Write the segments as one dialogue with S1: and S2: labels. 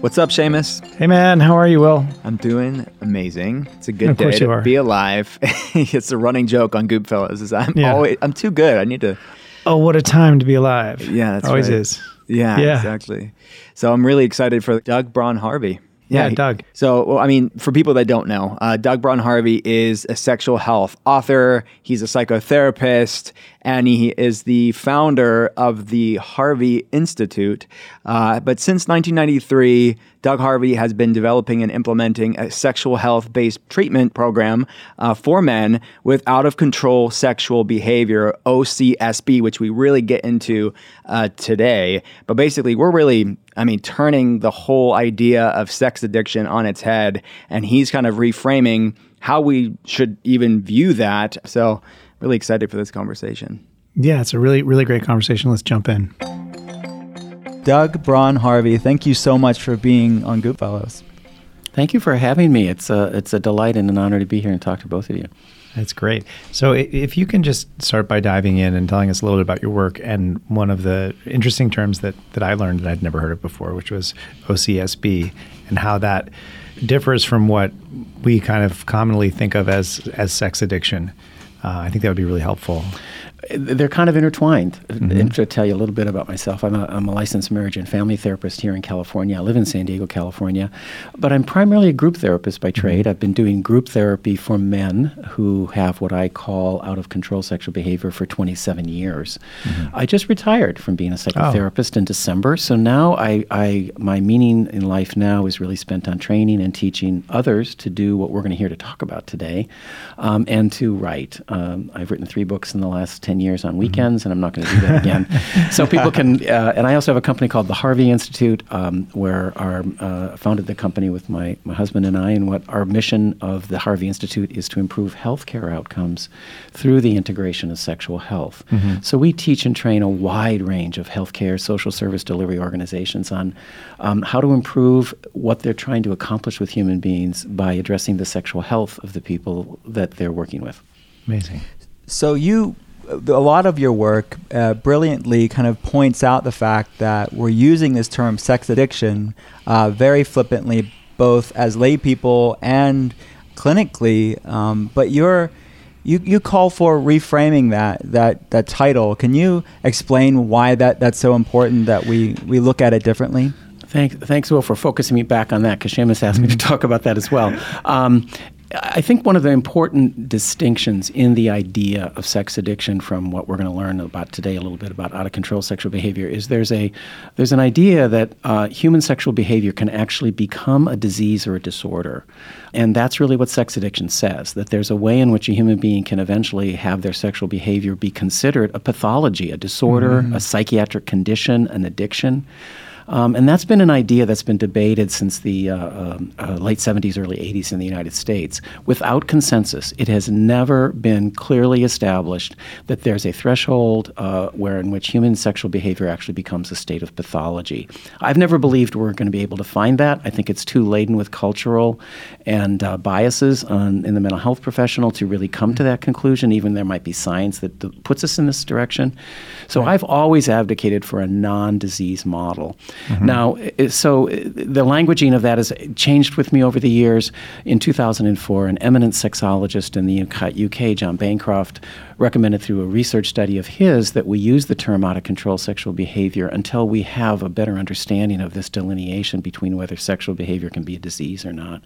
S1: What's up, Seamus?
S2: Hey, man. How are you, Will?
S1: I'm doing amazing. It's a good
S2: Of
S1: day to
S2: are.
S1: be alive. it's a running joke on Goopfellas. Is I'm
S2: Yeah.
S1: always I'm too good. I need to.
S2: Oh, what a time to be alive.
S1: Yeah, that's
S2: Always
S1: right.
S2: is.
S1: Yeah,
S2: Yeah.
S1: exactly. So I'm really excited for Doug Braun Harvey.
S2: Yeah,
S1: he-
S2: Doug.
S1: So, well, I mean, for people that don't know, uh, Doug Braun Harvey is a sexual health author. He's a psychotherapist, and he is the founder of the Harvey Institute. Uh, but since 1993, Doug Harvey has been developing and implementing a sexual health based treatment program uh, for men with out of control sexual behavior, OCSB, which we really get into uh, today. But basically, we're really, I mean, turning the whole idea of sex addiction on its head. And he's kind of reframing how we should even view that. So, really excited for this conversation.
S2: Yeah, it's a really, really great conversation. Let's jump in.
S1: Doug Braun Harvey, thank you so much for being on Goopfellas.
S3: Thank you for having me. It's a, it's a delight and an honor to be here and talk to both of you.
S2: That's great. So, if you can just start by diving in and telling us a little bit about your work and one of the interesting terms that, that I learned that I'd never heard of before, which was OCSB, and how that differs from what we kind of commonly think of as as sex addiction. Uh, I think that would be really helpful.
S3: They're kind of intertwined. And to tell you a little bit about myself, I'm a, I'm a licensed marriage and family therapist here in California. I live in San Diego, California, but I'm primarily a group therapist by trade. I've been doing group therapy for men who have what I call out of control sexual behavior for 27 years. I just retired from being a psychotherapist in December, so now I, I my meaning in life now is really spent on training and teaching others to do what we're going to hear to talk about today, um, and to write. Um, I've written three books in the last 10 years on weekends, and I'm not going to do that again. so people can, uh, and I also have a company called the Harvey Institute, um, where our uh, founded the company with my, my husband and I, and what our mission of the Harvey Institute is to improve healthcare outcomes through the integration of sexual health. So we teach and train a wide range of healthcare, social service delivery organizations on um, how to improve what they're trying to accomplish with human beings by addressing the sexual health of the people that they're working with.
S2: Amazing.
S4: So you, a lot of your work uh, brilliantly kind of points out the fact that we're using this term sex addiction uh, very flippantly, both as lay people and clinically. Um, but you're you, you call for reframing that that that title. Can you explain why that that's so important that we we look at it differently?
S3: Thanks, thanks, Will, for focusing me back on that because Seamus asked me to talk about that as well. Um, I think one of the important distinctions in the idea of sex addiction from what we're going to learn about today a little bit about out of control sexual behavior is there's a there's an idea that uh, human sexual behavior can actually become a disease or a disorder, and that's really what sex addiction says that there's a way in which a human being can eventually have their sexual behavior be considered a pathology, a disorder, a psychiatric condition, an addiction. Um, and that's been an idea that's been debated since the uh, um, uh, late 70s, early 80s in the United States without consensus. It has never been clearly established that there's a threshold uh, where in which human sexual behavior actually becomes a state of pathology. I've never believed we're going to be able to find that. I think it's too laden with cultural and uh, biases on, in the mental health professional to really come to that conclusion, even there might be science that, that puts us in this direction. So I've always advocated for a non disease model. Mm-hmm. Now, so the languaging of that has changed with me over the years. In 2004, an eminent sexologist in the UK, John Bancroft, recommended through a research study of his that we use the term out of control sexual behavior until we have a better understanding of this delineation between whether sexual behavior can be a disease or not.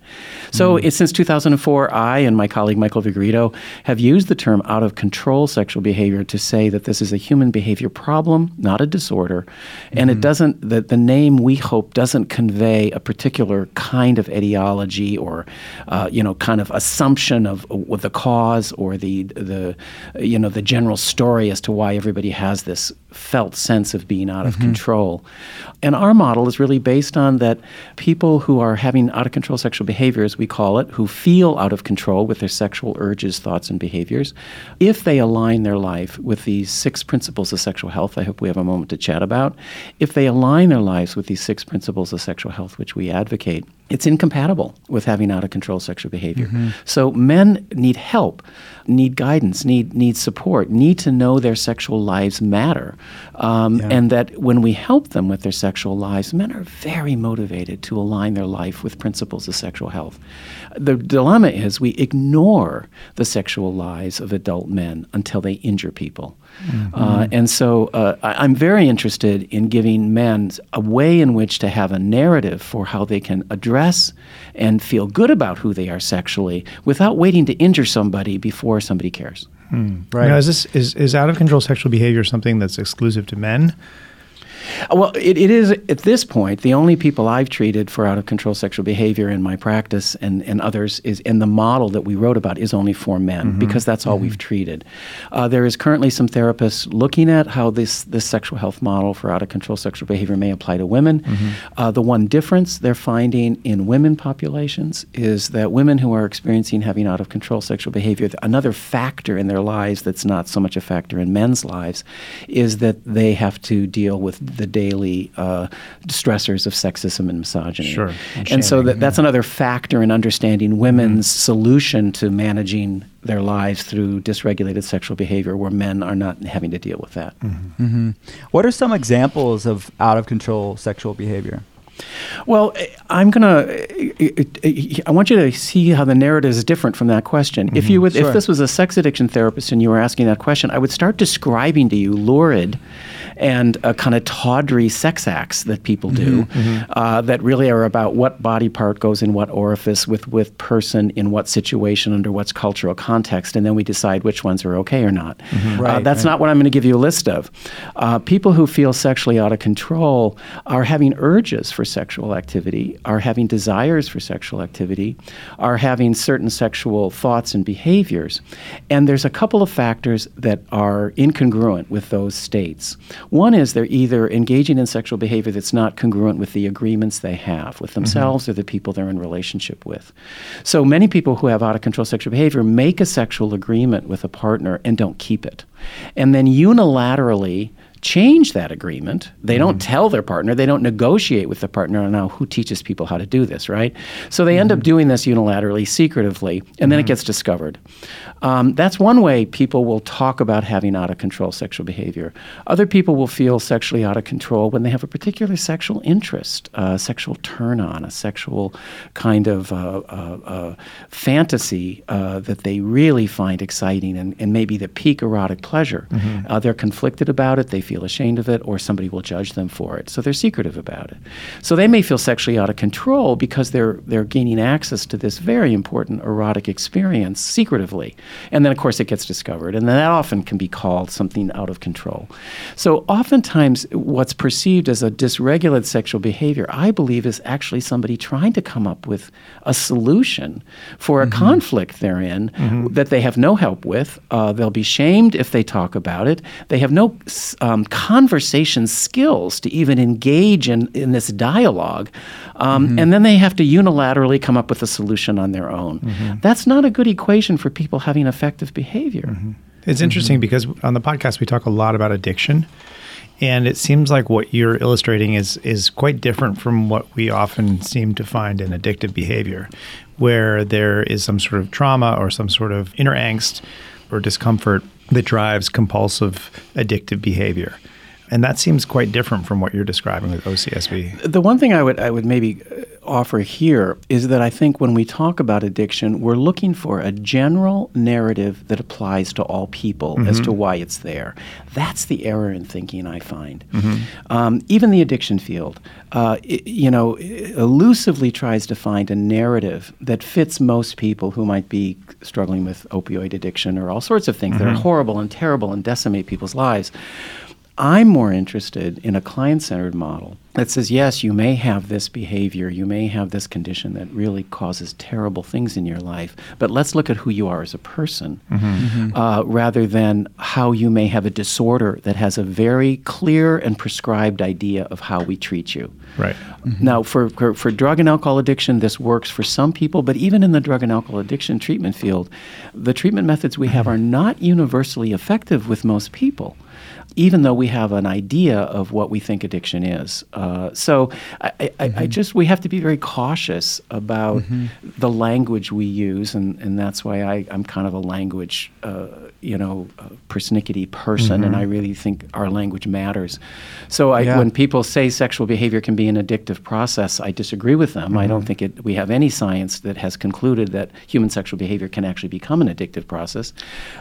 S3: So it's since 2004, I and my colleague Michael Vigorito have used the term out of control sexual behavior to say that this is a human behavior problem, not a disorder, and it doesn't. The, the name we hope doesn't convey a particular kind of etiology or, uh, you know, kind of assumption of what the cause or the the you know the general story as to why everybody has this felt sense of being out of mm-hmm. control. And our model is really based on that people who are having out of control sexual behaviors, we call it, who feel out of control with their sexual urges, thoughts, and behaviors, if they align their life with these six principles of sexual health, I hope we have a moment to chat about, if they align their lives with these six principles of sexual health which we advocate, it's incompatible with having out of control sexual behavior. Mm-hmm. So men need help, need guidance, need need support, need to know their sexual lives matter, um, and that when we help them with their sexual lives, men are very motivated to align their life with principles of sexual health. The dilemma is we ignore the sexual lives of adult men until they injure people. Uh, and so uh, I, I'm very interested in giving men a way in which to have a narrative for how they can address and feel good about who they are sexually without waiting to injure somebody before somebody cares. Hmm.
S4: Right.
S2: Now, is this is, is out of control sexual behavior something that's exclusive to men?
S3: Uh, Well, it, it is at this point the only people I've treated for out of control sexual behavior in my practice and, and others is, and the model that we wrote about is only for men because that's all we've treated. Uh, there is currently some therapists looking at how this, this sexual health model for out of control sexual behavior may apply to women. Uh, the one difference they're finding in women populations is that women who are experiencing having out of control sexual behavior, another factor in their lives that's not so much a factor in men's lives, is that they have to deal with the daily uh, stressors of sexism and misogyny.
S2: Sure, and
S3: And, so that, that's another factor in understanding women's solution to managing their lives through dysregulated sexual behavior, where men are not having to deal with that.
S4: hmm What are some examples of out of control sexual behavior?
S3: Well, I'm gonna. eh, eh, I want you to see how the narrative is different from that question. If you would,
S4: Sure.
S3: if this was a sex addiction therapist and you were asking that question, I would start describing to you lurid and uh, kind of tawdry sex acts that people do, uh, that really are about what body part goes in what orifice with with person in what situation under what's cultural context, and then we decide which ones are okay or not. Uh,
S4: Right,
S3: that's
S4: right.
S3: not what I'm going to give you a list of. Uh, people who feel sexually out of control are having urges for sexual activity, are having desires for sexual activity, are having certain sexual thoughts and behaviors. And there's a couple of factors that are incongruent with those states. One is they're either engaging in sexual behavior that's not congruent with the agreements they have with mm-hmm. themselves or the people they're in relationship with. So many people who have out of control sexual behavior make a sexual agreement with a partner and don't keep it. And then unilaterally change that agreement. They don't tell their partner, they don't negotiate with the partner. Now, who teaches people how to do this, right? So they end up doing this unilaterally, secretively, and then it gets discovered. Um, that's one way people will talk about having out of control sexual behavior. Other people will feel sexually out of control when they have a particular sexual interest, a sexual turn on, a sexual kind of uh, uh, uh, fantasy uh, that they really find exciting and, and maybe the peak erotic pleasure. Uh, they're conflicted about it, they feel ashamed of it, or somebody will judge them for it. So they're secretive about it. So they may feel sexually out of control because they're, they're gaining access to this very important erotic experience secretively. And then, of course, it gets discovered. And then that often can be called something out of control. So oftentimes, what's perceived as a dysregulated sexual behavior, I believe, is actually somebody trying to come up with a solution for a mm-hmm. conflict they're in mm-hmm. that they have no help with. Uh, they'll be shamed if they talk about it. They have no s- um, um, conversation skills to even engage in, in this dialogue. Um, And then they have to unilaterally come up with a solution on their own. That's not a good equation for people having effective behavior.
S2: It's interesting because on the podcast we talk a lot about addiction, and it seems like what you're illustrating is is quite different from what we often seem to find in addictive behavior, where there is some sort of trauma or some sort of inner angst or discomfort that drives compulsive addictive behavior. And that seems quite different from what you're describing with OCSB.
S3: The one thing I would I would maybe uh, offer here is that I think when we talk about addiction, we're looking for a general narrative that applies to all people as to why it's there. That's the error in thinking I find. Um, even the addiction field, uh, i- you know, elusively tries to find a narrative that fits most people who might be struggling with opioid addiction or all sorts of things that are horrible and terrible and decimate people's lives. I'm more interested in a client centered model that says, yes, you may have this behavior, you may have this condition that really causes terrible things in your life, but let's look at who you are as a person mm-hmm. Mm-hmm. uh, rather than how you may have a disorder that has a very clear and prescribed idea of how we treat you.
S2: Right. Mm-hmm.
S3: Now, for, for, for drug and alcohol addiction, this works for some people, but even in the drug and alcohol addiction treatment field, the treatment methods we have are not universally effective with most people. even though we have an idea of what we think addiction is. Uh, so I, I, mm-hmm. I, just we have to be very cautious about mm-hmm. the language we use, and, and that's why I, I'm kind of a language, uh, you know, persnickety person, mm-hmm. and I really think our language matters. So I, yeah. when people say sexual behavior can be an addictive process, I disagree with them. I don't mm-hmm. think it, we have any science that has concluded that human sexual behavior can actually become an addictive process,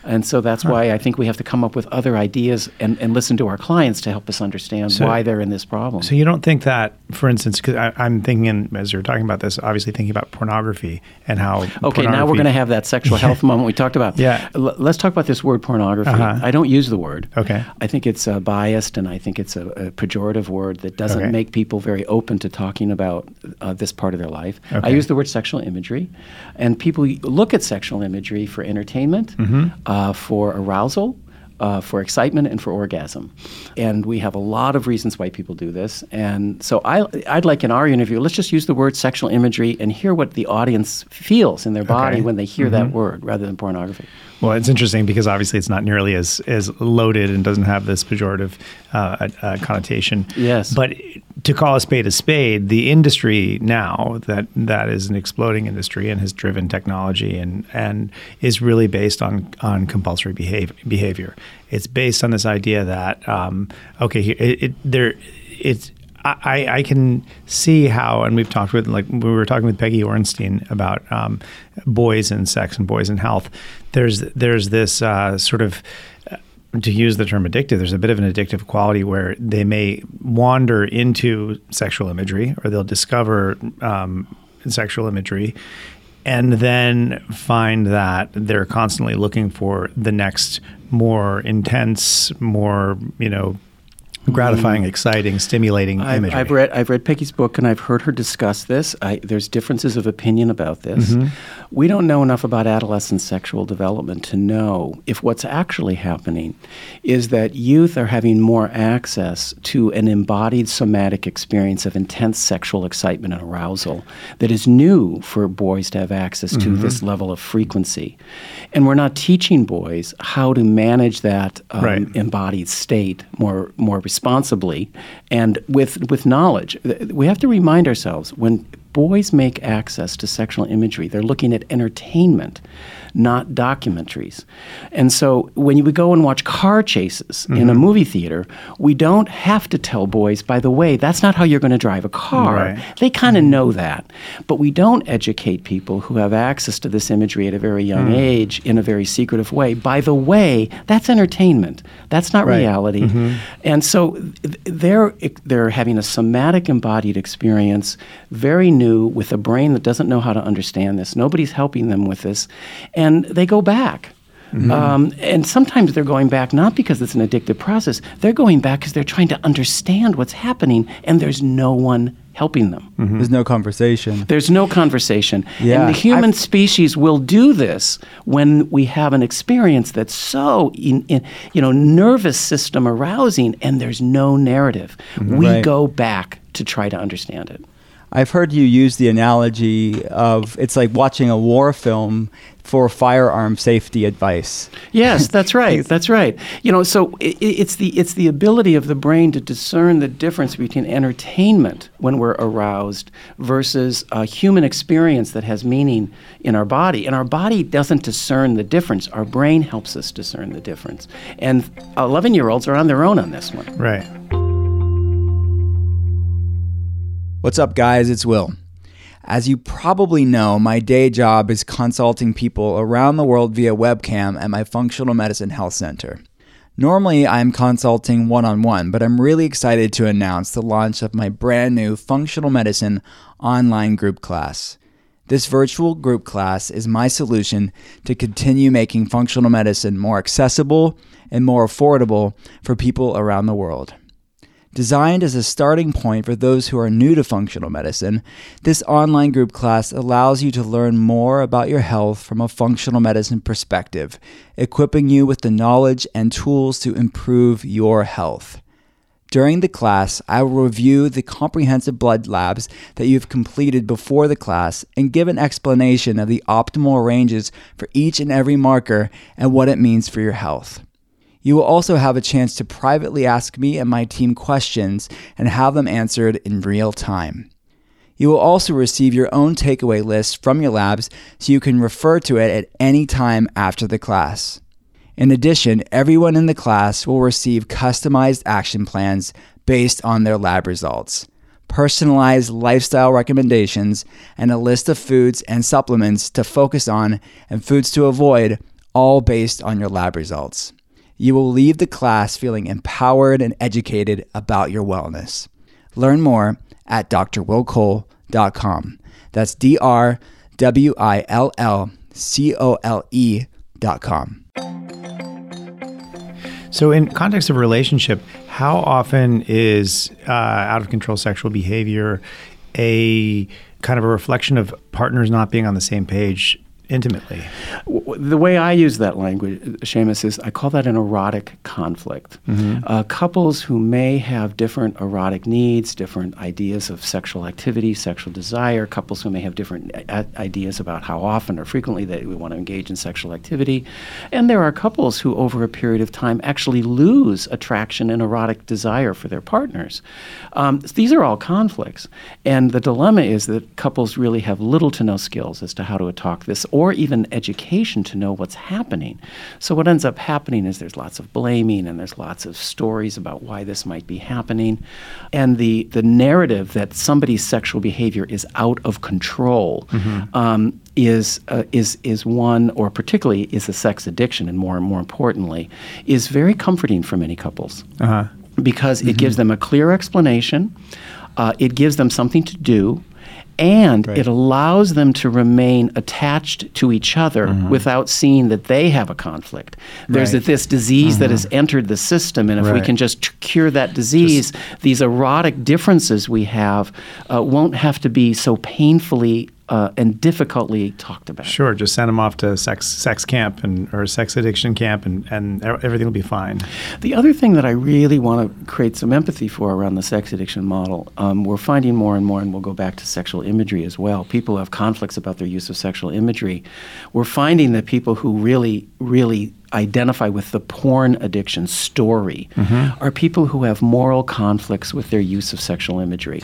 S3: and so that's huh. why I think we have to come up with other ideas and and listen to our clients to help us understand so, why they're in this problem.
S2: So you don't think that, for instance, because I'm thinking as you're talking about this, obviously thinking about pornography and how.
S3: Okay, now we're going to have that sexual health moment we talked about.
S2: Yeah.
S3: L- let's talk about this word pornography. Uh-huh. I don't use the word.
S2: Okay.
S3: I think it's uh, biased and I think it's a, a pejorative word that doesn't okay. make people very open to talking about uh, this part of their life. Okay. I use the word sexual imagery, and people look at sexual imagery for entertainment, mm-hmm. uh, for arousal uh, for excitement and for orgasm. And we have a lot of reasons why people do this. And so I, I'd like in our interview, let's just use the word sexual imagery and hear what the audience feels in their body okay. when they hear mm-hmm. that word rather than pornography.
S2: Well, it's interesting because obviously it's not nearly as, as loaded and doesn't have this pejorative uh, uh, connotation.
S3: Yes.
S2: But to call a spade a spade, the industry now that that is an exploding industry and has driven technology and and is really based on on compulsory behavior. behavior. It's based on this idea that um, okay, it, it, there it's I, I can see how, and we've talked with, like, we were talking with Peggy Orenstein about um, boys and sex and boys and health. There's there's this uh, sort of to use the term addictive, there's a bit of an addictive quality where they may wander into sexual imagery or they'll discover um, sexual imagery and then find that they're constantly looking for the next more intense, more, you know, gratifying, mm. exciting, stimulating
S3: I've,
S2: imagery.
S3: I've read I've read Peggy's book and I've heard her discuss this. I, there's differences of opinion about this. Mm-hmm. We don't know enough about adolescent sexual development to know if what's actually happening is that youth are having more access to an embodied somatic experience of intense sexual excitement and arousal that is new for boys to have access to mm-hmm. this level of frequency. And we're not teaching boys how to manage that um, right. embodied state more more responsibly and with with knowledge. We have to remind ourselves when boys make access to sexual imagery, they're looking at entertainment not documentaries. And so when we go and watch car chases mm-hmm. in a mm-hmm. movie theater, we don't have to tell boys, by the way, that's not how you're going to drive a car. Right. They kind of mm-hmm. know that. But we don't educate people who have access to this imagery at a very young mm. age in a very secretive way. By the way, that's entertainment. That's not right. reality. Mm-hmm. And so they're they're having a somatic embodied experience, very new with a brain that doesn't know how to understand this. Nobody's helping them with this and they go back. Mm-hmm. Um, and sometimes they're going back not because it's an addictive process, they're going back because they're trying to understand what's happening, and there's no one helping them.
S4: Mm-hmm. There's no conversation.
S3: There's no conversation. Yeah. And the human I've, species will do this when we have an experience that's so, in, in, you know, nervous system arousing, and there's no narrative. Mm-hmm. We right. go back to try to understand it.
S4: I've heard you use the analogy of it's like watching a war film for firearm safety advice.
S3: Yes, that's right. that's right. You know, so it, it's the it's the ability of the brain to discern the difference between entertainment when we're aroused versus a human experience that has meaning in our body. And our body doesn't discern the difference. Our brain helps us discern the difference. And 11-year-olds are on their own on this one.
S2: Right.
S1: What's up, guys? It's Will. As you probably know, my day job is consulting people around the world via webcam at my functional medicine health center. Normally, I'm consulting one on one, but I'm really excited to announce the launch of my brand new functional medicine online group class. This virtual group class is my solution to continue making functional medicine more accessible and more affordable for people around the world. Designed as a starting point for those who are new to functional medicine, this online group class allows you to learn more about your health from a functional medicine perspective, equipping you with the knowledge and tools to improve your health. During the class, I will review the comprehensive blood labs that you've completed before the class and give an explanation of the optimal ranges for each and every marker and what it means for your health.
S4: You will also have a chance to privately ask me and my team questions and have them answered in real time. You will also receive your own takeaway list from your labs so you can refer to it at any time after the class. In addition, everyone in the class will receive customized action plans based on their lab results, personalized lifestyle recommendations, and a list of foods and supplements to focus on and foods to avoid, all based on your lab results. You will leave the class feeling empowered and educated about your wellness. Learn more at drwillcole.com. That's D R W I L L C O L E.com.
S2: So, in context of a relationship, how often is uh, out of control sexual behavior a kind of a reflection of partners not being on the same page intimately.
S3: The way I use that language, Seamus, is I call that an erotic conflict. Mm-hmm. Uh, couples who may have different erotic needs, different ideas of sexual activity, sexual desire, couples who may have different a- ideas about how often or frequently they we want to engage in sexual activity. And there are couples who, over a period of time, actually lose attraction and erotic desire for their partners. Um, these are all conflicts. And the dilemma is that couples really have little to no skills as to how to talk this or even education to know what's happening. So, what ends up happening is there's lots of blaming and there's lots of stories about why this might be happening. And the, the narrative that somebody's sexual behavior is out of control mm-hmm. um, is, uh, is, is one, or particularly is a sex addiction, and more and more importantly, is very comforting for many couples. Uh-huh. Because mm-hmm. it gives them a clear explanation, uh, it gives them something to do and right. it allows them to remain attached to each other mm-hmm. without seeing that they have a conflict. There's right. this disease mm-hmm. that has entered the system, and if right. we can just cure that disease, just, these erotic differences we have uh, won't have to be so painfully uh, and difficultly talked about.
S2: Sure, just send them off to sex sex camp and or sex addiction camp, and and everything will be fine.
S3: The other thing that I really want to create some empathy for around the sex addiction model, um, we're finding more and more, and we'll go back to sexual imagery as well. People have conflicts about their use of sexual imagery. We're finding that people who really, really identify with the porn addiction story mm-hmm. are people who have moral conflicts with their use of sexual imagery.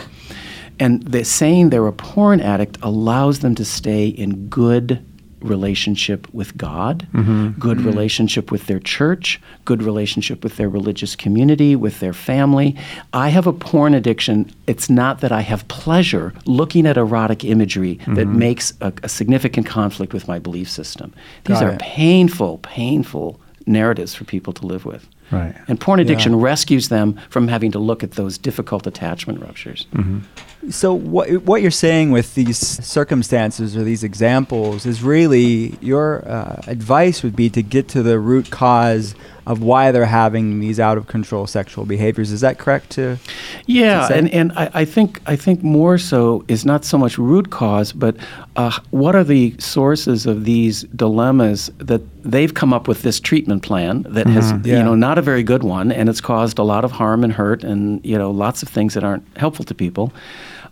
S3: And the saying they're a porn addict allows them to stay in good relationship with God, mm-hmm. good mm-hmm. relationship with their church, good relationship with their religious community, with their family. I have a porn addiction. It's not that I have pleasure looking at erotic imagery mm-hmm. that makes a, a, significant conflict with my belief system. These Got are it. painful, painful narratives for people to live with.
S2: Right.
S3: And porn addiction yeah. rescues them from having to look at those difficult attachment ruptures.
S4: So what what you're saying with these circumstances or these examples is really your uh, advice would be to get to the root cause of why they're having these out of control sexual behaviors. Is that correct? To
S3: yeah,
S4: to
S3: and and I, I, think I think more so is not so much root cause, but uh, what are the sources of these dilemmas that they've come up with this treatment plan that mm-hmm. has yeah. you know not a very good one, and it's caused a lot of harm and hurt, and you know lots of things that aren't helpful to people.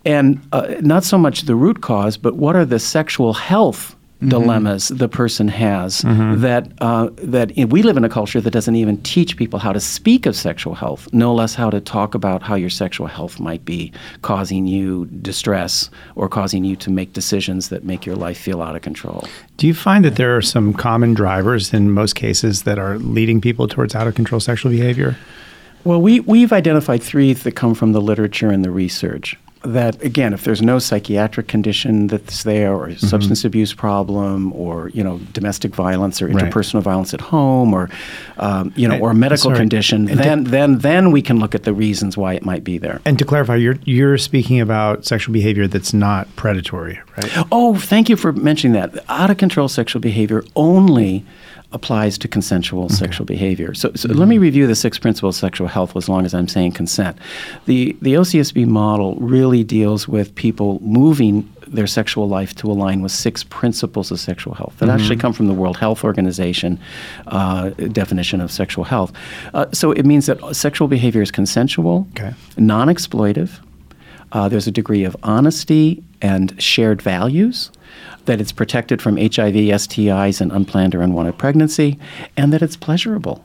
S3: And uh, not so much the root cause, but what are the sexual health Mm-hmm. dilemmas the person has mm-hmm. that uh, that we live in a culture that doesn't even teach people how to speak of sexual health, no less how to talk about how your sexual health might be causing you distress or causing you to make decisions that make your life feel out of control.
S2: Do you find that there are some common drivers in most cases that are leading people towards out of control sexual behavior?
S3: Well, we, we've identified three that come from the literature and the research that again, if there's no psychiatric condition that's there, or mm-hmm. substance abuse problem, or you know domestic violence or interpersonal right. violence at home, or um, you know, or a medical sorry. condition, and then to, then then we can look at the reasons why it might be there.
S2: And to clarify, you're you're speaking about sexual behavior that's not predatory, right?
S3: Oh, thank you for mentioning that. Out of control sexual behavior only applies to consensual okay. sexual behavior. So, so mm-hmm. let me review the six principles of sexual health as long as I'm saying consent. The, the OCSB model really deals with people moving their sexual life to align with six principles of sexual health that mm-hmm. actually come from the World Health Organization uh, definition of sexual health. Uh, so it means that sexual behavior is consensual, okay. non exploitive, uh, there's a degree of honesty and shared values that it's protected from HIV, STIs, and unplanned or unwanted pregnancy, and that it's pleasurable.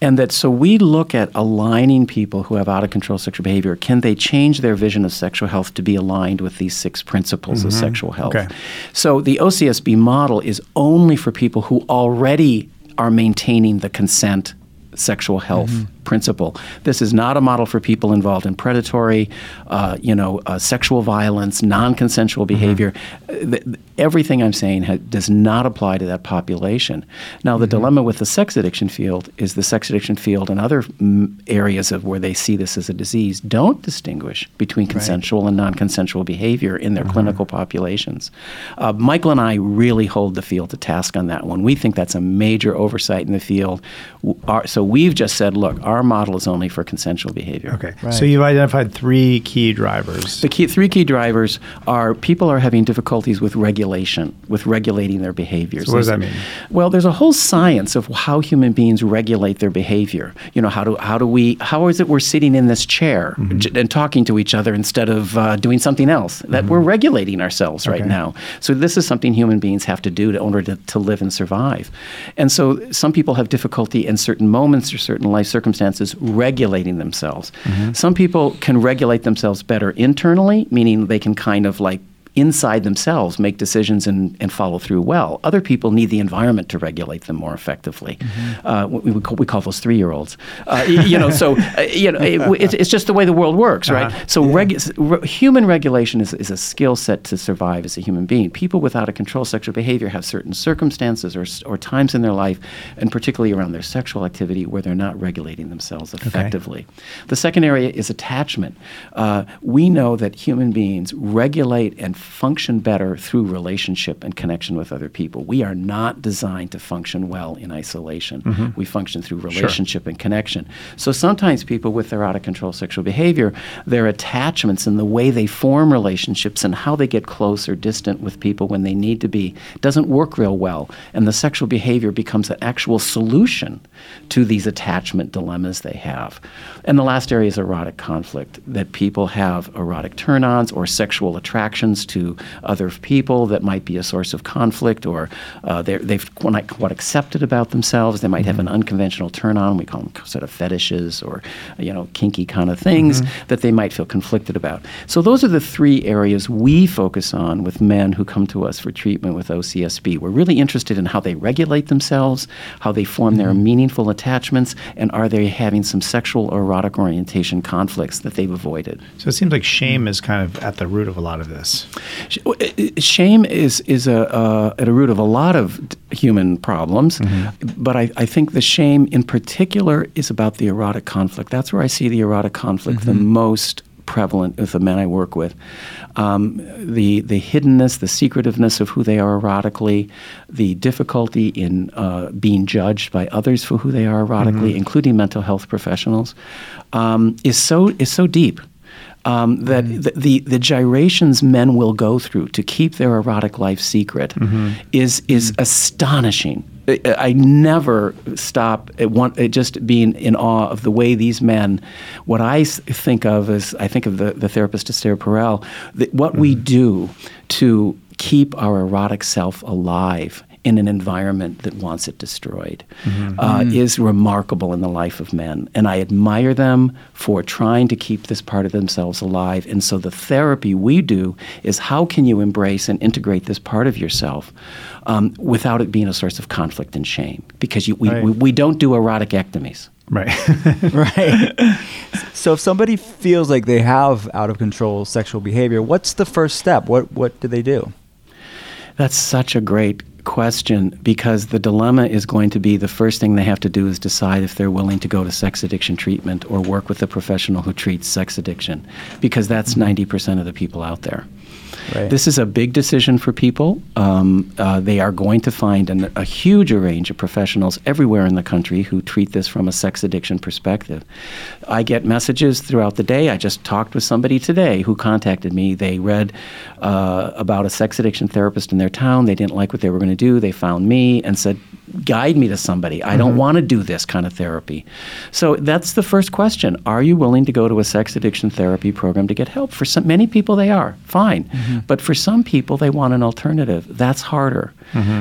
S3: And that so we look at aligning people who have out of control sexual behavior. Can they change their vision of sexual health to be aligned with these six principles of mm-hmm. sexual health?
S2: Okay.
S3: So the OCSB model is only for people who already are maintaining the consent sexual health mm-hmm. Principle. This is not a model for people involved in predatory, uh, you know, uh, sexual violence, non-consensual behavior. Uh, th- th- everything I'm saying ha- does not apply to that population. Now, the dilemma with the sex addiction field is the sex addiction field and other mm, areas of where they see this as a disease don't distinguish between consensual and non-consensual behavior in their clinical populations. Uh, Michael and I really hold the field to task on that one. We think that's a major oversight in the field. Our, so we've just said, look, our model is only for consensual behavior.
S2: Okay.
S4: Right.
S2: So you've identified three key drivers.
S3: The key, three key drivers are people are having difficulties with regulation, with regulating their behaviors.
S2: So what does that mean?
S3: Well, there's a whole science of how human beings regulate their behavior. You know, how do how do we how is it we're sitting in this chair
S2: Mm-hmm.
S3: j- and talking to each other instead of uh, doing something else? That we're regulating ourselves right
S2: Mm-hmm. Okay.
S3: now. So this is something human beings have to do in order to, to live and survive. And so some people have difficulty in certain moments or certain life circumstances regulating themselves.
S2: Mm-hmm.
S3: Some people can regulate themselves better internally, meaning they can kind of like inside themselves make decisions and, and follow through well. Other people need the environment to regulate them more effectively. Uh, we, we, call, we call those three-year-olds. Uh, you know, so uh, you know, it, it's, it's just the way the world works, right? So regu- re- human regulation is, is a skill set to survive as a human being. People without a control sexual behavior have certain circumstances or, or times in their life, and particularly around their sexual activity, where they're not regulating themselves effectively. The second area is attachment. Uh, we know that human beings regulate and function better through relationship and connection with other people. We are not designed to function well in isolation. Mm-hmm. We function through relationship and connection. So sometimes people with their out of control sexual behavior, their attachments and the way they form relationships and how they get close or distant with people when they need to be doesn't work real well. And the sexual behavior becomes an actual solution to these attachment dilemmas they have. And the last area is erotic conflict that people have erotic turn ons or sexual attractions to other people that might be a source of conflict or uh, they've quite, quite accepted about themselves. They might have an mm-hmm. unconventional turn on. We call them sort of fetishes or, you know, kinky kind of things mm-hmm. that they might feel conflicted about. So those are the three areas we focus on with men who come to us for treatment with OCSB. We're really interested in how they regulate themselves, how they form their mm-hmm. meaningful attachments, and are they having some sexual or erotic orientation conflicts that they've avoided.
S2: So it seems like shame mm. is kind of at the root of a lot of this.
S3: I- i- Shame is is a uh, at a root of a lot of human problems, but I, I think the shame in particular is about the erotic conflict. That's where I see the erotic conflict the most prevalent with the men I work with. Um, the the hiddenness, the secretiveness of who they are erotically, the difficulty in uh, being judged by others for who they are erotically, including mental health professionals, um, is so is so deep um, that mm-hmm. the, the the gyrations men will go through to keep their erotic life secret mm-hmm. is is mm-hmm. astonishing. I, I never stop at one at just being in awe of the way these men. What I think of as I think of the, the therapist Esther Perel, that what we do to keep our erotic self alive in an environment that wants it destroyed uh, is remarkable in the life of men. And I admire them for trying to keep this part of themselves alive. And so the therapy we do is how can you embrace and integrate this part of yourself um, without it being a source of conflict and shame? Because you, we,
S2: Right.
S3: we, we don't do eroticectomies.
S2: Right.
S4: right. So if somebody feels like they have out of control sexual behavior, what's the first step? What what do they do?
S3: That's such a great question because the dilemma is going to be the first thing they have to do is decide if they're willing to go to sex addiction treatment or work with a professional who treats sex addiction because that's 90% of the people out there.
S4: Right.
S3: This is a big decision for people. Um, uh, they are going to find an, a huge range of professionals everywhere in the country who treat this from a sex addiction perspective. I get messages throughout the day. I just talked with somebody today who contacted me. They read uh, about a sex addiction therapist in their town. They didn't like what they were going to do. They found me and said, Guide me to somebody. I don't want to do this kind of therapy. So that's the first question. Are you willing to go to a sex addiction therapy program to get help? For some, many people, they are. Fine. Fine. But for some people, they want an alternative. That's harder.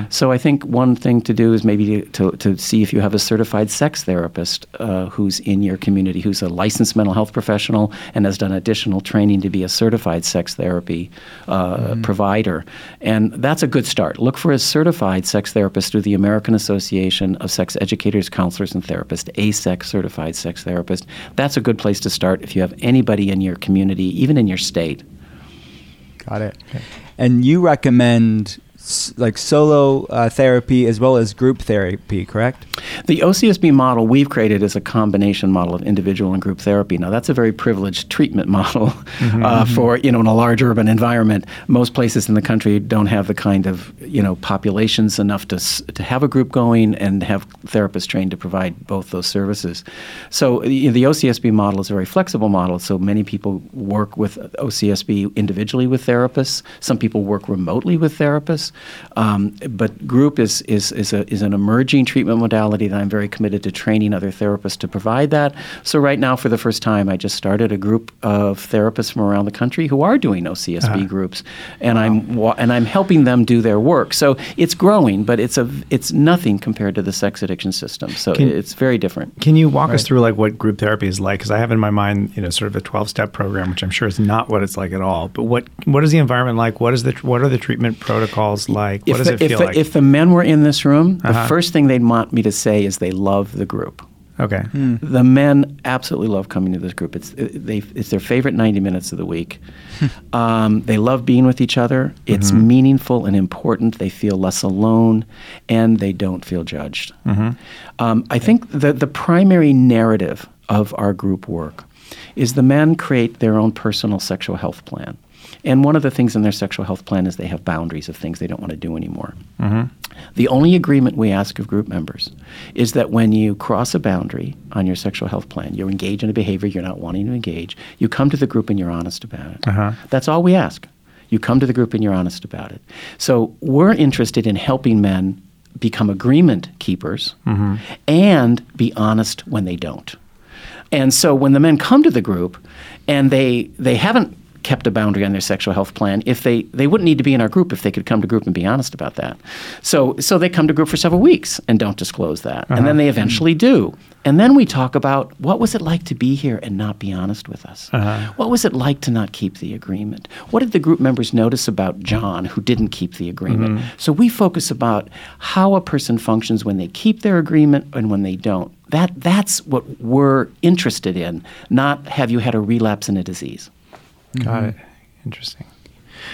S3: So I think one thing to do is maybe to, to see if you have a certified sex therapist uh, who's in your community, who's a licensed mental health professional and has done additional training to be a certified sex therapy uh, provider. And that's a good start. Look for a certified sex therapist through the American Association of Sex Educators, Counselors, and Therapists, AASECT certified sex therapist. That's a good place to start if you have anybody in your community, even in your state.
S4: Got it. And you recommend like solo uh, therapy as well as group therapy, correct?
S3: The OCSB model we've created is a combination model of individual and group therapy. Now, that's a very privileged treatment model uh, for you know in a large urban environment. Most places in the country don't have the kind of you know populations enough to to have a group going and have therapists trained to provide both those services. So y- the OCSB model is a very flexible model. So many people work with OCSB individually with therapists. Some people work remotely with therapists. Um, but group is is is, a, is an emerging treatment modality that I'm very committed to training other therapists to provide that. So right now, for the first time, I just started a group of therapists from around the country who are doing OCSB groups, and I'm wa- and I'm helping them do their work. So it's growing, but it's a it's nothing compared to the sex addiction system. So
S2: Can-
S3: it's very different.
S2: Can you walk us through like what group therapy is like? Because I have in my mind, you know, sort of a twelve-step program, which I'm sure is not what it's like at all. But what what is the environment like? What is the what are the treatment protocols like? What
S3: if
S2: does
S3: the,
S2: it feel
S3: if, the,
S2: like?
S3: if the men were in this room, the
S2: Uh-huh.
S3: first thing they'd want me to say is they love the group.
S2: okay,
S3: The men absolutely love coming to this group. It's they it's their favorite ninety minutes of the week. um, they love being with each other. It's meaningful and important. They feel less alone, and they don't feel judged. Um, I think the the primary narrative of our group work is the men create their own personal sexual health plan. And one of the things in their sexual health plan is they have boundaries of things they don't want to do anymore. The only agreement we ask of group members is that when you cross a boundary on your sexual health plan, you engage in a behavior you're not wanting to engage, you come to the group and you're honest about it.
S2: Uh-huh.
S3: That's all we ask. You come to the group and you're honest about it. So we're interested in helping men become agreement keepers and be honest when they don't. And so when the men come to the group and they they haven't kept a boundary on their sexual health plan, if they they wouldn't need to be in our group if they could come to group and be honest about that. So so they come to group for several weeks and don't disclose that. And then uh-huh. they eventually do. And then we talk about what was it like to be here and not be honest with us? Uh-huh. What was it like to not keep the agreement? What did the group members notice about John who didn't keep the agreement? Mm-hmm. So we focus about how a person functions when they keep their agreement and when they don't. That that's what we're interested in, not have you had a relapse in a disease.
S2: Got it. Interesting.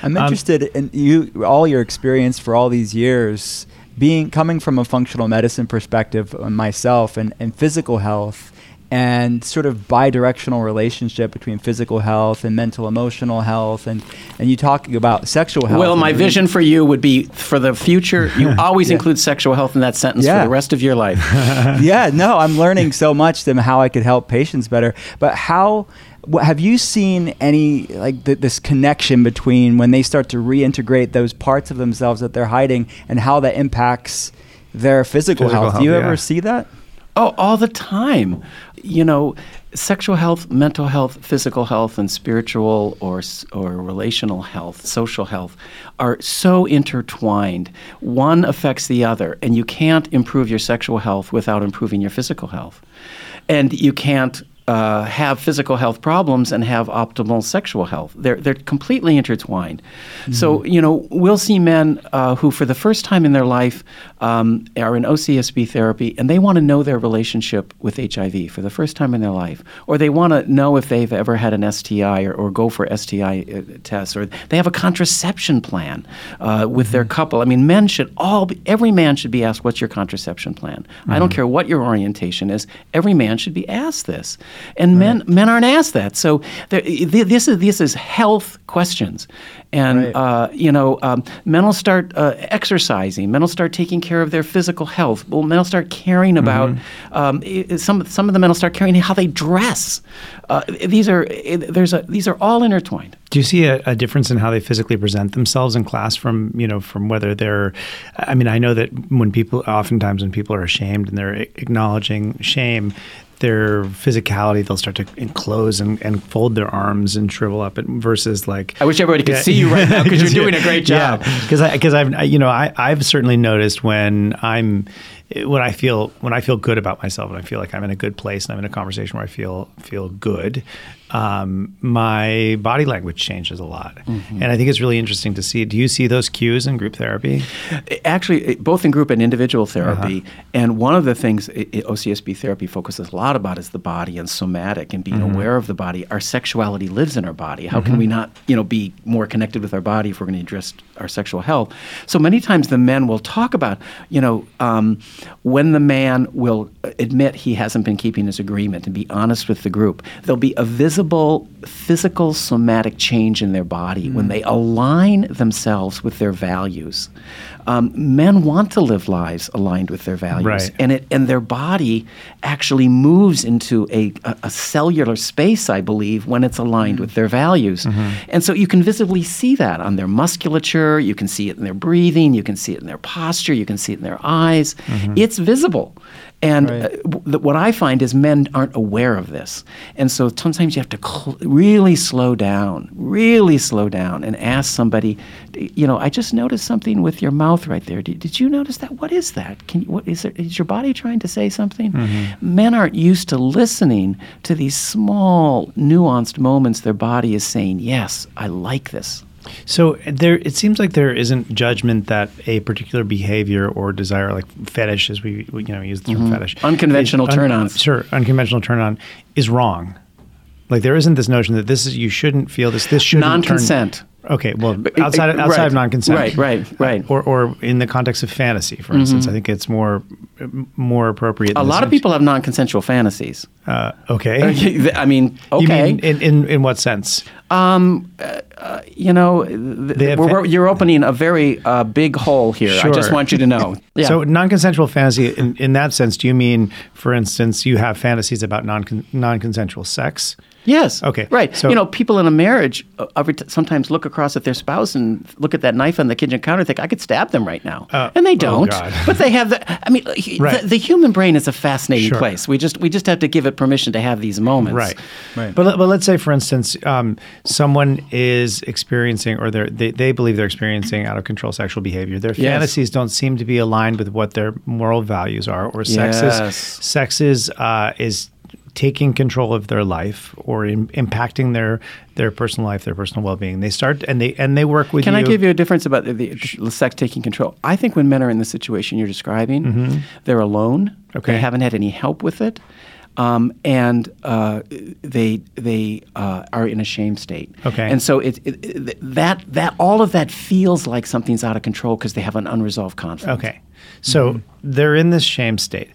S4: I'm interested in you, all your experience for all these years, being coming from a functional medicine perspective uh, myself and, and physical health and sort of bi-directional relationship between physical health and mental emotional health and, and you talking about sexual health.
S3: Well, my
S4: and-
S3: vision for you would be for the future. You always
S4: Yeah.
S3: include sexual health in that sentence
S4: Yeah.
S3: for the rest of your life.
S4: yeah, no, I'm learning so much them how I could help patients better. But how wh- have you seen any like th- this connection between when they start to reintegrate those parts of themselves that they're hiding and how that impacts their physical,
S2: Physical
S4: health? Do you
S2: health,
S4: ever see that?
S3: Oh, all the time. You know, sexual health, mental health, physical health, and spiritual or or relational health, social health are so intertwined. One affects the other, and you can't improve your sexual health without improving your physical health, and you can't. Uh, have physical health problems and have optimal sexual health. They're they're completely intertwined. So you know we'll see men uh, who, for the first time in their life, um, are in OCSB therapy and they want to know their relationship with HIV for the first time in their life, or they want to know if they've ever had an STI or, or go for STI uh, tests, or they have a contraception plan uh, with their couple. I mean, men should all be, every man should be asked, "What's your contraception plan?" I don't care what your orientation is. Every man should be asked this, and men men aren't asked that. So there, this is this is health questions, and
S4: Right.
S3: uh, you know, um, men will start uh, exercising. Men will start taking care of their physical health. Well, men will start caring about um, i- i- some. Some of the men will start caring how they dress. Uh, these are there's a these are all intertwined.
S2: Do you see a, a difference in how they physically present themselves in class from you know from whether they're? I mean, I know that when people oftentimes when people are ashamed and they're acknowledging shame, their physicality, they'll start to enclose and, and fold their arms and shrivel up. And versus like,
S3: I wish everybody could
S2: Yeah.
S3: see you right now because you're doing a great job.
S2: because I because I've I- you know I I've certainly noticed when I'm when I feel when I feel good about myself and I feel like I'm in a good place and I'm in a conversation where I feel feel good, um, my body language changes a lot,
S3: Mm-hmm.
S2: and I think it's really interesting to see. Do you see those cues in group therapy?
S3: Actually, both in group and individual
S2: Uh-huh.
S3: therapy. And one of the things OCSB therapy focuses a lot about is the body and somatic and being
S2: Mm-hmm.
S3: aware of the body. Our sexuality lives in our body. How can we not, you know, be more connected with our body if we're going to address our sexual health? So many times the men will talk about, you know, um, when the man will admit he hasn't been keeping his agreement and be honest with the group, there'll be a visible physical somatic change in their body when mm. they align themselves with their values. Um, men want to live lives aligned with their values,
S2: Right.
S3: and it and their body actually moves into a, a, a cellular space, I believe, when it's aligned mm. with their values. Mm-hmm. And so you can visibly see that on their musculature, you can see it in their breathing, you can see it in their posture, you can see it in their eyes. Mm-hmm. It's visible. And
S4: Right.
S3: uh, what I find is men aren't aware of this. And so sometimes you have to cl- really slow down, really slow down and ask somebody, you know, I just noticed something with your mouth right there. Did, did you notice that? What is that? Can you, what is it? Is your body trying to say something? Men aren't used to listening to these small, nuanced moments their body is saying, yes, I like this.
S2: So there, it seems like there isn't judgment that a particular behavior or desire, like fetish, as we, you know use the term fetish,
S3: Mm-hmm. Unconventional
S2: is-
S3: turn-ons.
S2: Sure, unconventional turn on is wrong. Like there isn't this notion that this is you shouldn't feel this. This shouldn't
S3: Non-consent.
S2: Okay, well, outside
S3: uh,
S2: outside
S3: right,
S2: of non-consent,
S3: right, right, right.
S2: or or in the context of fantasy, for instance, I think it's more more appropriate.
S3: A lot of people have non-consensual fantasies.
S2: Uh, okay,
S3: I mean, okay.
S2: you mean in, in in what sense?
S3: Um, you know, th- we're,
S2: fa-
S3: you're opening a very uh, big hole here. I just want you to know. Yeah.
S2: So non-consensual fantasy, in, in that sense, do you mean, for instance, you have fantasies about non non-consensual sex?
S3: Yes.
S2: Okay,
S3: Right.
S2: so-
S3: you know, people in a marriage uh, sometimes look across at their spouse and look at that knife on the kitchen counter and think, I could stab them right now.
S2: Uh,
S3: and they
S2: oh,
S3: don't.
S2: God.
S3: but they have the. I mean,
S2: Right.
S3: the, the human brain is a fascinating
S2: Sure.
S3: place. We just we just have to give it permission to have these moments.
S2: Right.
S4: Right.
S2: But, let- but let's say, for instance, um, someone is experiencing or they're, they, they believe they're experiencing out of control sexual behavior. Their
S3: Yes.
S2: fantasies don't seem to be aligned with what their moral values are or sex
S3: Yes.
S2: is, sex is, uh, is taking control of their life or in, impacting their their personal life, their personal well-being. They start and they and they work with
S3: Can
S2: you.
S3: I give you a difference about the, the sex taking control? I think when men are in the situation you're describing, they're alone.
S2: Mm-hmm. Okay.
S3: They haven't had any help with it. Um, and uh, they they uh, are in a shame state.
S2: Okay.
S3: And so it, it, it that that all of that feels like something's out of control because they have an unresolved conflict.
S2: Okay. So
S3: Mm-hmm.
S2: they're in this shame state.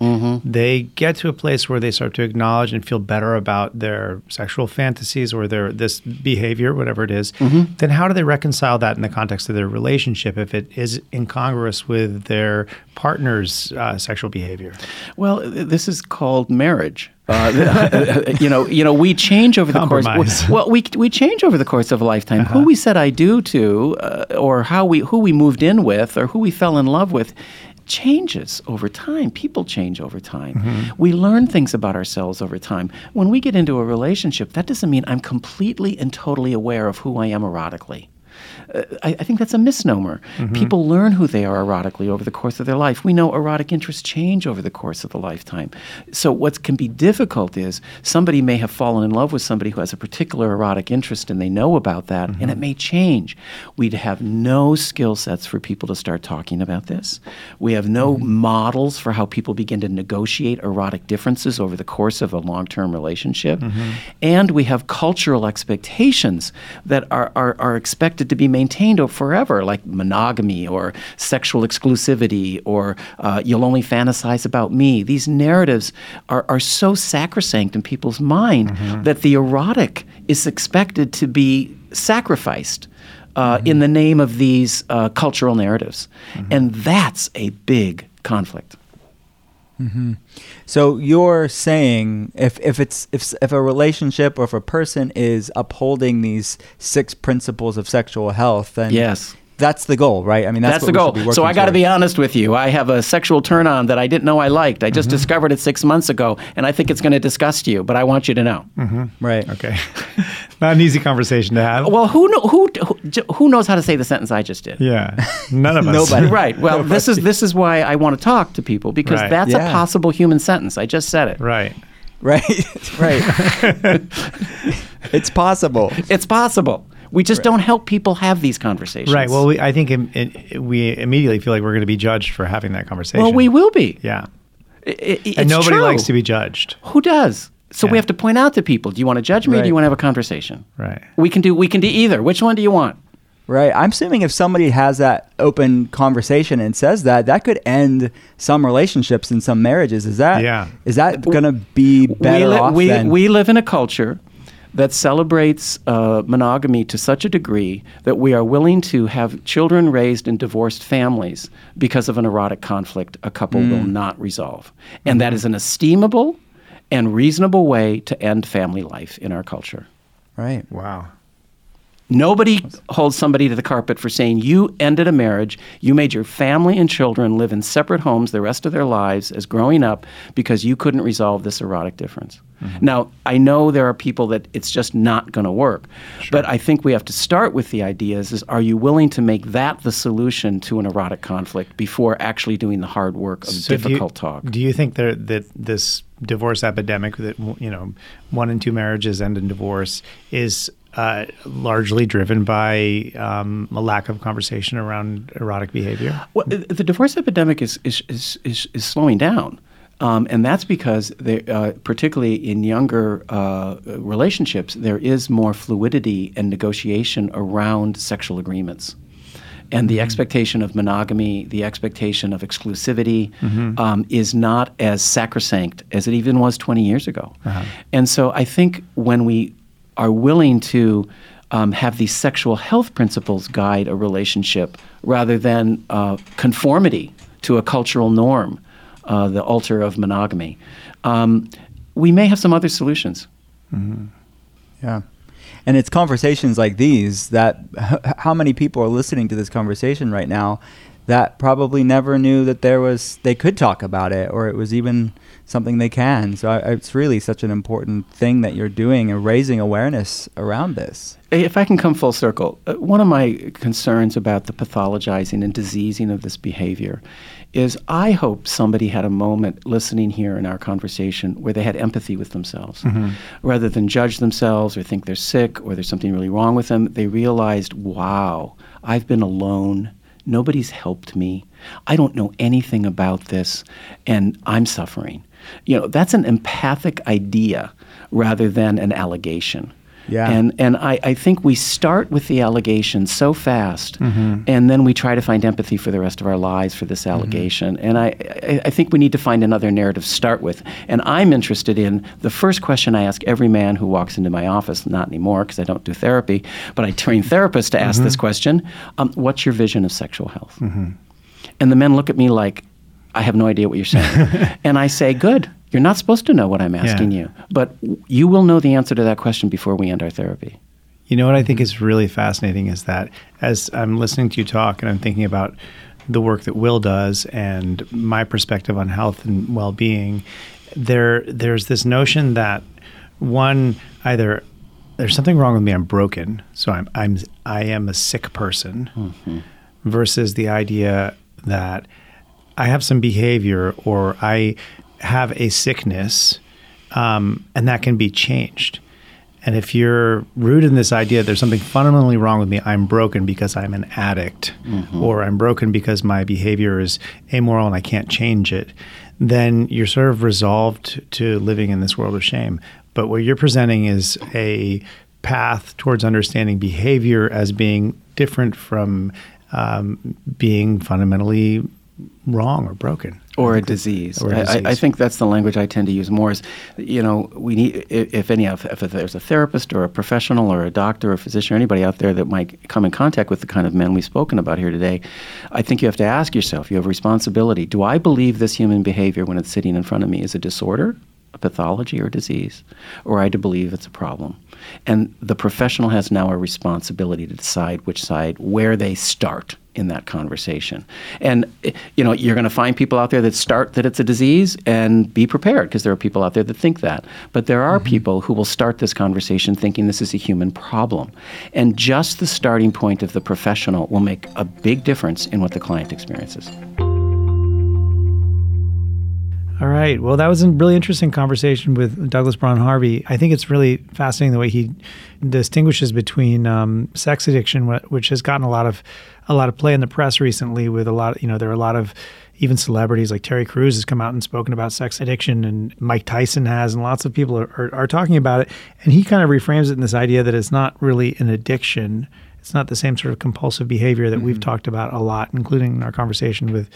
S2: They get to a place where they start to acknowledge and feel better about their sexual fantasies or their this behavior, whatever it is.
S3: Mm-hmm.
S2: Then how do they reconcile that in the context of their relationship if it is incongruous with their partner's uh, sexual behavior?
S3: Well, this is called marriage. Uh, you know, you know, we change over the
S2: Compromise.
S3: course. Well, we we change over the course of a lifetime. Who we said I do to, uh, or how we who we moved in with, or who we fell in love with, changes over time. People change over time. Mm-hmm. We learn things about ourselves over time. When we get into a relationship, that doesn't mean I'm completely and totally aware of who I am erotically. Uh, I, I think that's a misnomer. Mm-hmm. People learn who they are erotically over the course of their life. We know erotic interests change over the course of the lifetime. So, what can be difficult is somebody may have fallen in love with somebody who has a particular erotic interest and they know about that, and it mm-hmm. may change. We'd have no skill sets for people to start talking about this. We have no mm-hmm. models for how people begin to negotiate erotic differences over the course of a long term relationship. And we have cultural expectations that are, are, are expected to be maintained forever, like monogamy or sexual exclusivity or uh, you'll only fantasize about me. These narratives are, are so sacrosanct in people's mind that the erotic is expected to be sacrificed. Uh, In the name of these uh, cultural narratives. And that's a big conflict.
S4: So you're saying if, if it's if if a relationship or if a person is upholding these six principles of sexual health, then
S3: Yes.
S4: that's the goal, right? I mean, that's,
S3: That's,
S4: what
S3: the goal.
S4: should be
S3: So I got to be honest with you. I have a sexual turn on that I didn't know I liked. I just
S4: Mm-hmm.
S3: discovered it six months ago, and I think it's going to disgust you. But I want you to know.
S4: right.
S2: Okay. Not an easy conversation to have.
S3: Well, who know, who who who knows how to say the sentence I just did?
S2: yeah. None of us.
S4: Nobody.
S3: Right. Well, this is this is why I want to talk to people because
S2: Right.
S3: that's
S4: Yeah.
S3: a possible human sentence. I just said it.
S2: Right.
S4: Right. right. it's possible.
S3: It's possible. We just don't help people have these conversations.
S2: Right. Well, we, I think im- it, we immediately feel like we're going to be judged for having that conversation.
S3: well, we will be.
S2: Yeah.
S3: I- I- it's
S2: And nobody
S3: true.
S2: likes to be judged.
S3: Who does? So we have to point out to people: Do you want to judge me, or do you want to have a conversation?
S2: Right.
S3: We can do we can do either. Which one do you want?
S4: Right. I'm assuming if somebody has that open conversation and says that, that could end some relationships and some marriages. Is that?
S2: Yeah.
S4: Is that going to be better
S3: we, li-
S4: off
S3: we,
S4: than?
S3: we live in a culture that celebrates uh, monogamy to such a degree that we are willing to have children raised in divorced families because of an erotic conflict a couple will not resolve. And that is an esteemable and reasonable way to end family life in our culture.
S4: right.
S2: Wow.
S3: Nobody holds somebody to the carpet for saying you ended a marriage, you made your family and children live in separate homes the rest of their lives as growing up because you couldn't resolve this erotic difference. Mm-hmm. Now, I know there are people that it's just not going to work, but I think we have to start with the ideas is are you willing to make that the solution to an erotic conflict before actually doing the hard work of
S2: So do you-
S3: difficult talk?
S2: Do you think there, that this divorce epidemic that you know one in two marriages end in divorce is uh, largely driven by um, a lack of conversation around erotic behavior?
S3: Well, the divorce epidemic is is is, is, is slowing down. Um, and that's because, there, uh, particularly in younger uh, relationships, there is more fluidity and negotiation around sexual agreements. And the expectation of monogamy, the expectation of exclusivity, um, is not as sacrosanct as it even was 20 years ago. And so I think when we are willing to um, have these sexual health principles guide a relationship rather than uh, conformity to a cultural norm, uh, the altar of monogamy, um, we may have some other solutions.
S4: Yeah. And it's conversations like these that how many people are listening to this conversation right now that probably never knew that there was they could talk about it or it was even something they can. So I, it's really such an important thing that you're doing and raising awareness around this.
S3: If I can come full circle, uh, one of my concerns about the pathologizing and diseasing of this behavior is I hope somebody had a moment listening here in our conversation where they had empathy with themselves. Rather than judge themselves or think they're sick or there's something really wrong with them, they realized, wow, I've been alone. Nobody's helped me. I don't know anything about this, and I'm suffering. You know, that's an empathic idea rather than an allegation.
S4: Yeah.
S3: And and I, I think we start with the allegation so fast,
S2: Mm-hmm.
S3: and then we try to find empathy for the rest of our lives for this allegation. And I, I, I think we need to find another narrative to start with. And I'm interested in the first question I ask every man who walks into my office, not anymore because I don't do therapy, but I train therapists to ask
S2: Mm-hmm.
S3: this question um, What's your vision of sexual health? And the men look at me like, I have no idea what you're saying. and I say, Good. You're not supposed to know what I'm asking
S2: Yeah.
S3: you, but you will know the answer to that question before we end our therapy.
S2: You know what I think is really fascinating is that as I'm listening to you talk and I'm thinking about the work that Will does and my perspective on health and well-being, there there's this notion that one either there's something wrong with me, I'm broken, so I'm I'm I am a sick person, mm-hmm. versus the idea that I have some behavior or I have a sickness, um, and that can be changed. And if you're rooted in this idea there's something fundamentally wrong with me, I'm broken because I'm an addict, or I'm broken because my behavior is amoral and I can't change it, then you're sort of resolved to living in this world of shame. But what you're presenting is a path towards understanding behavior as being different from um, being fundamentally wrong or broken.
S3: or a disease.
S2: or a
S3: I- I, I
S2: disease.
S3: I think that's the language I tend to use more. Is you know, we need if any if, if there's a therapist or a professional or a doctor or a physician or anybody out there that might come in contact with the kind of men we've spoken about here today, I think you have to ask yourself. You have responsibility. Do I believe this human behavior when it's sitting in front of me is a disorder? a pathology or a disease, or I believe it's a problem. And the professional has now a responsibility to decide which side, where they start in that conversation. And you know, you're going to find people out there that start that it's a disease and be prepared because there are people out there that think that. But there are mm-hmm. people who will start this conversation thinking this is a human problem. And just the starting point of the professional will make a big difference in what the client experiences.
S2: All right. Well, that was a really interesting conversation with Douglas Braun Harvey. I think it's really fascinating the way he distinguishes between um, sex addiction, which has gotten a lot of a lot of play in the press recently. With a lot, you know, there are a lot of even celebrities like Terry Crews has come out and spoken about sex addiction, and Mike Tyson has, and lots of people are, are, are talking about it. And he kind of reframes it in this idea that it's not really an addiction it's not the same sort of compulsive behavior that mm-hmm. we've talked about a lot, including in our conversation with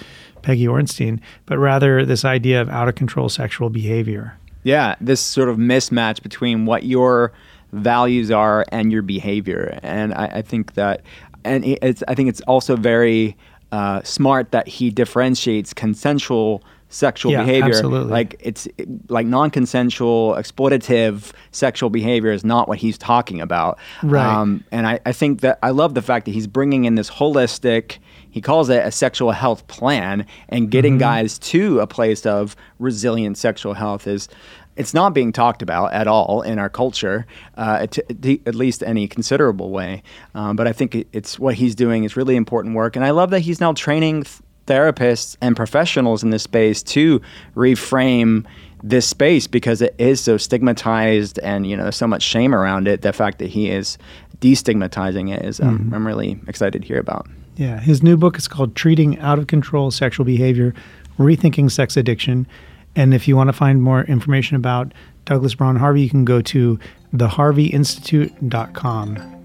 S2: Peggy Orenstein, but rather this idea of out of control sexual behavior.
S1: Yeah, this sort of mismatch between what your values are and your behavior, and I, I think that, and it's I think it's also very uh, smart that he differentiates consensual sexual
S2: yeah,
S1: behavior.
S2: Absolutely.
S1: Like it's like non-consensual, exploitative sexual behavior is not what he's talking about.
S2: Right. Um,
S1: and I, I think that I love the fact that he's bringing in this holistic. He calls it a sexual health plan, and getting mm-hmm. guys to a place of resilient sexual health is it's not being talked about at all in our culture, uh, to, at least any considerable way. Um, but I think it's what he's doing is really important work, and I love that he's now training th- therapists and professionals in this space to reframe this space because it is so stigmatized and you know so much shame around it. The fact that he is destigmatizing it is um, mm-hmm. i'm really excited to hear about.
S2: Yeah. His new book is called treating out of control sexual behavior rethinking sex addiction. And if you want to find more information about douglas braun harvey you can go to theharveyinstitute.com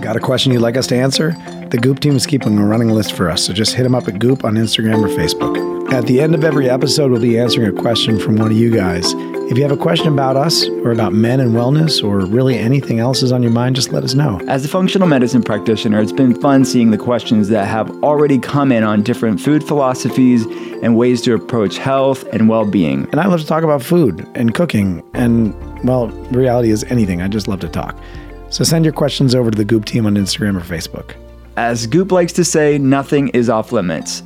S5: Got a question you'd like us to answer? The Goop team is keeping a running list for us, so just hit them up at Goop on Instagram or Facebook. At the end of every episode, we'll be answering a question from one of you guys. If you have a question about us or about men and wellness or really anything else is on your mind, just let us know.
S1: As a functional medicine practitioner, it's been fun seeing the questions that have already come in on different food philosophies and ways to approach health and well being.
S5: And I love to talk about food and cooking, and well, reality is anything. I just love to talk. So send your questions over to the Goop team on Instagram or Facebook.
S1: As Goop likes to say, nothing is off limits.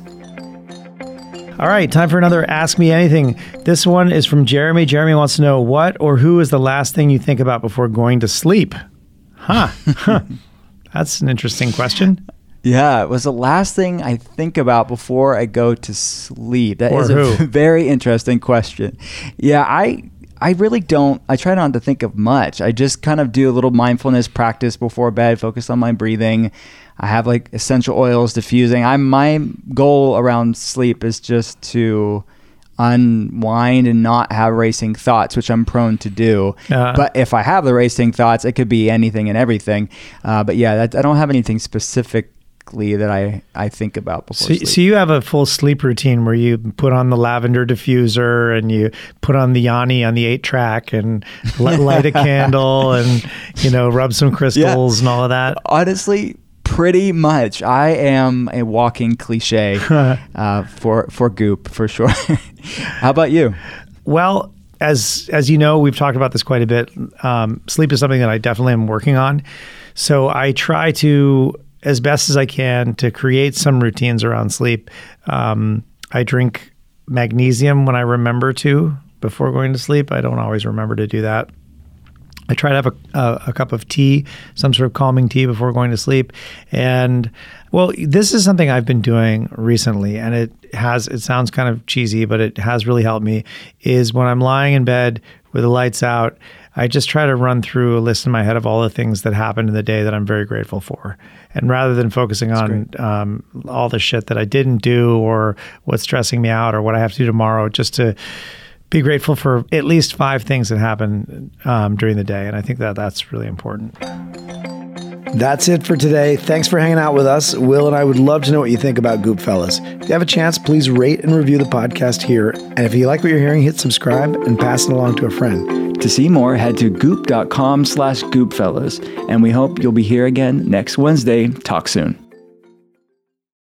S2: All right, time for another Ask Me Anything. This one is from Jeremy. Jeremy wants to know what or who is the last thing you think about before going to sleep? Huh. That's an interesting question.
S4: Yeah, it was the last thing I think about before I go to sleep. That
S2: or
S4: is
S2: who?
S4: a very interesting question. Yeah, I I really don't. I try not to think of much. I just kind of do a little mindfulness practice before bed, focus on my breathing. I have like essential oils diffusing. I'm my goal around sleep is just to unwind and not have racing thoughts, which I'm prone to do. Uh, but if I have the racing thoughts, it could be anything and everything. Uh, but yeah, that, I don't have anything specific that I, I think about before
S2: so,
S4: sleep.
S2: So you have a full sleep routine where you put on the lavender diffuser and you put on the Yanni on the eight track and light a candle and you know rub some crystals yeah. and all of that.
S4: Honestly, pretty much. I am a walking cliche uh, for for Goop for sure. How about you?
S2: Well, as as you know, we've talked about this quite a bit. Um, sleep is something that I definitely am working on. So I try to as best as I can to create some routines around sleep. Um, I drink magnesium when I remember to before going to sleep. I don't always remember to do that. I try to have a, a, a, cup of tea, some sort of calming tea before going to sleep. And well, this is something I've been doing recently, and it has, it sounds kind of cheesy, but it has really helped me. Is when I'm lying in bed with the lights out, I just try to run through a list in my head of all the things that happened in the day that I'm very grateful for. And rather than focusing That's on um, all the shit that I didn't do or what's stressing me out or what I have to do tomorrow, just to be grateful for at least five things that happen um, during the day. And I think that that's really important.
S5: That's it for today. Thanks for hanging out with us. Will and I would love to know what you think about Goopfellas. If you have a chance, please rate and review the podcast here. And if you like what you're hearing, hit subscribe and pass it along to a friend.
S1: To see more, head to goop.com slash goopfellas. And we hope you'll be here again next Wednesday. Talk soon.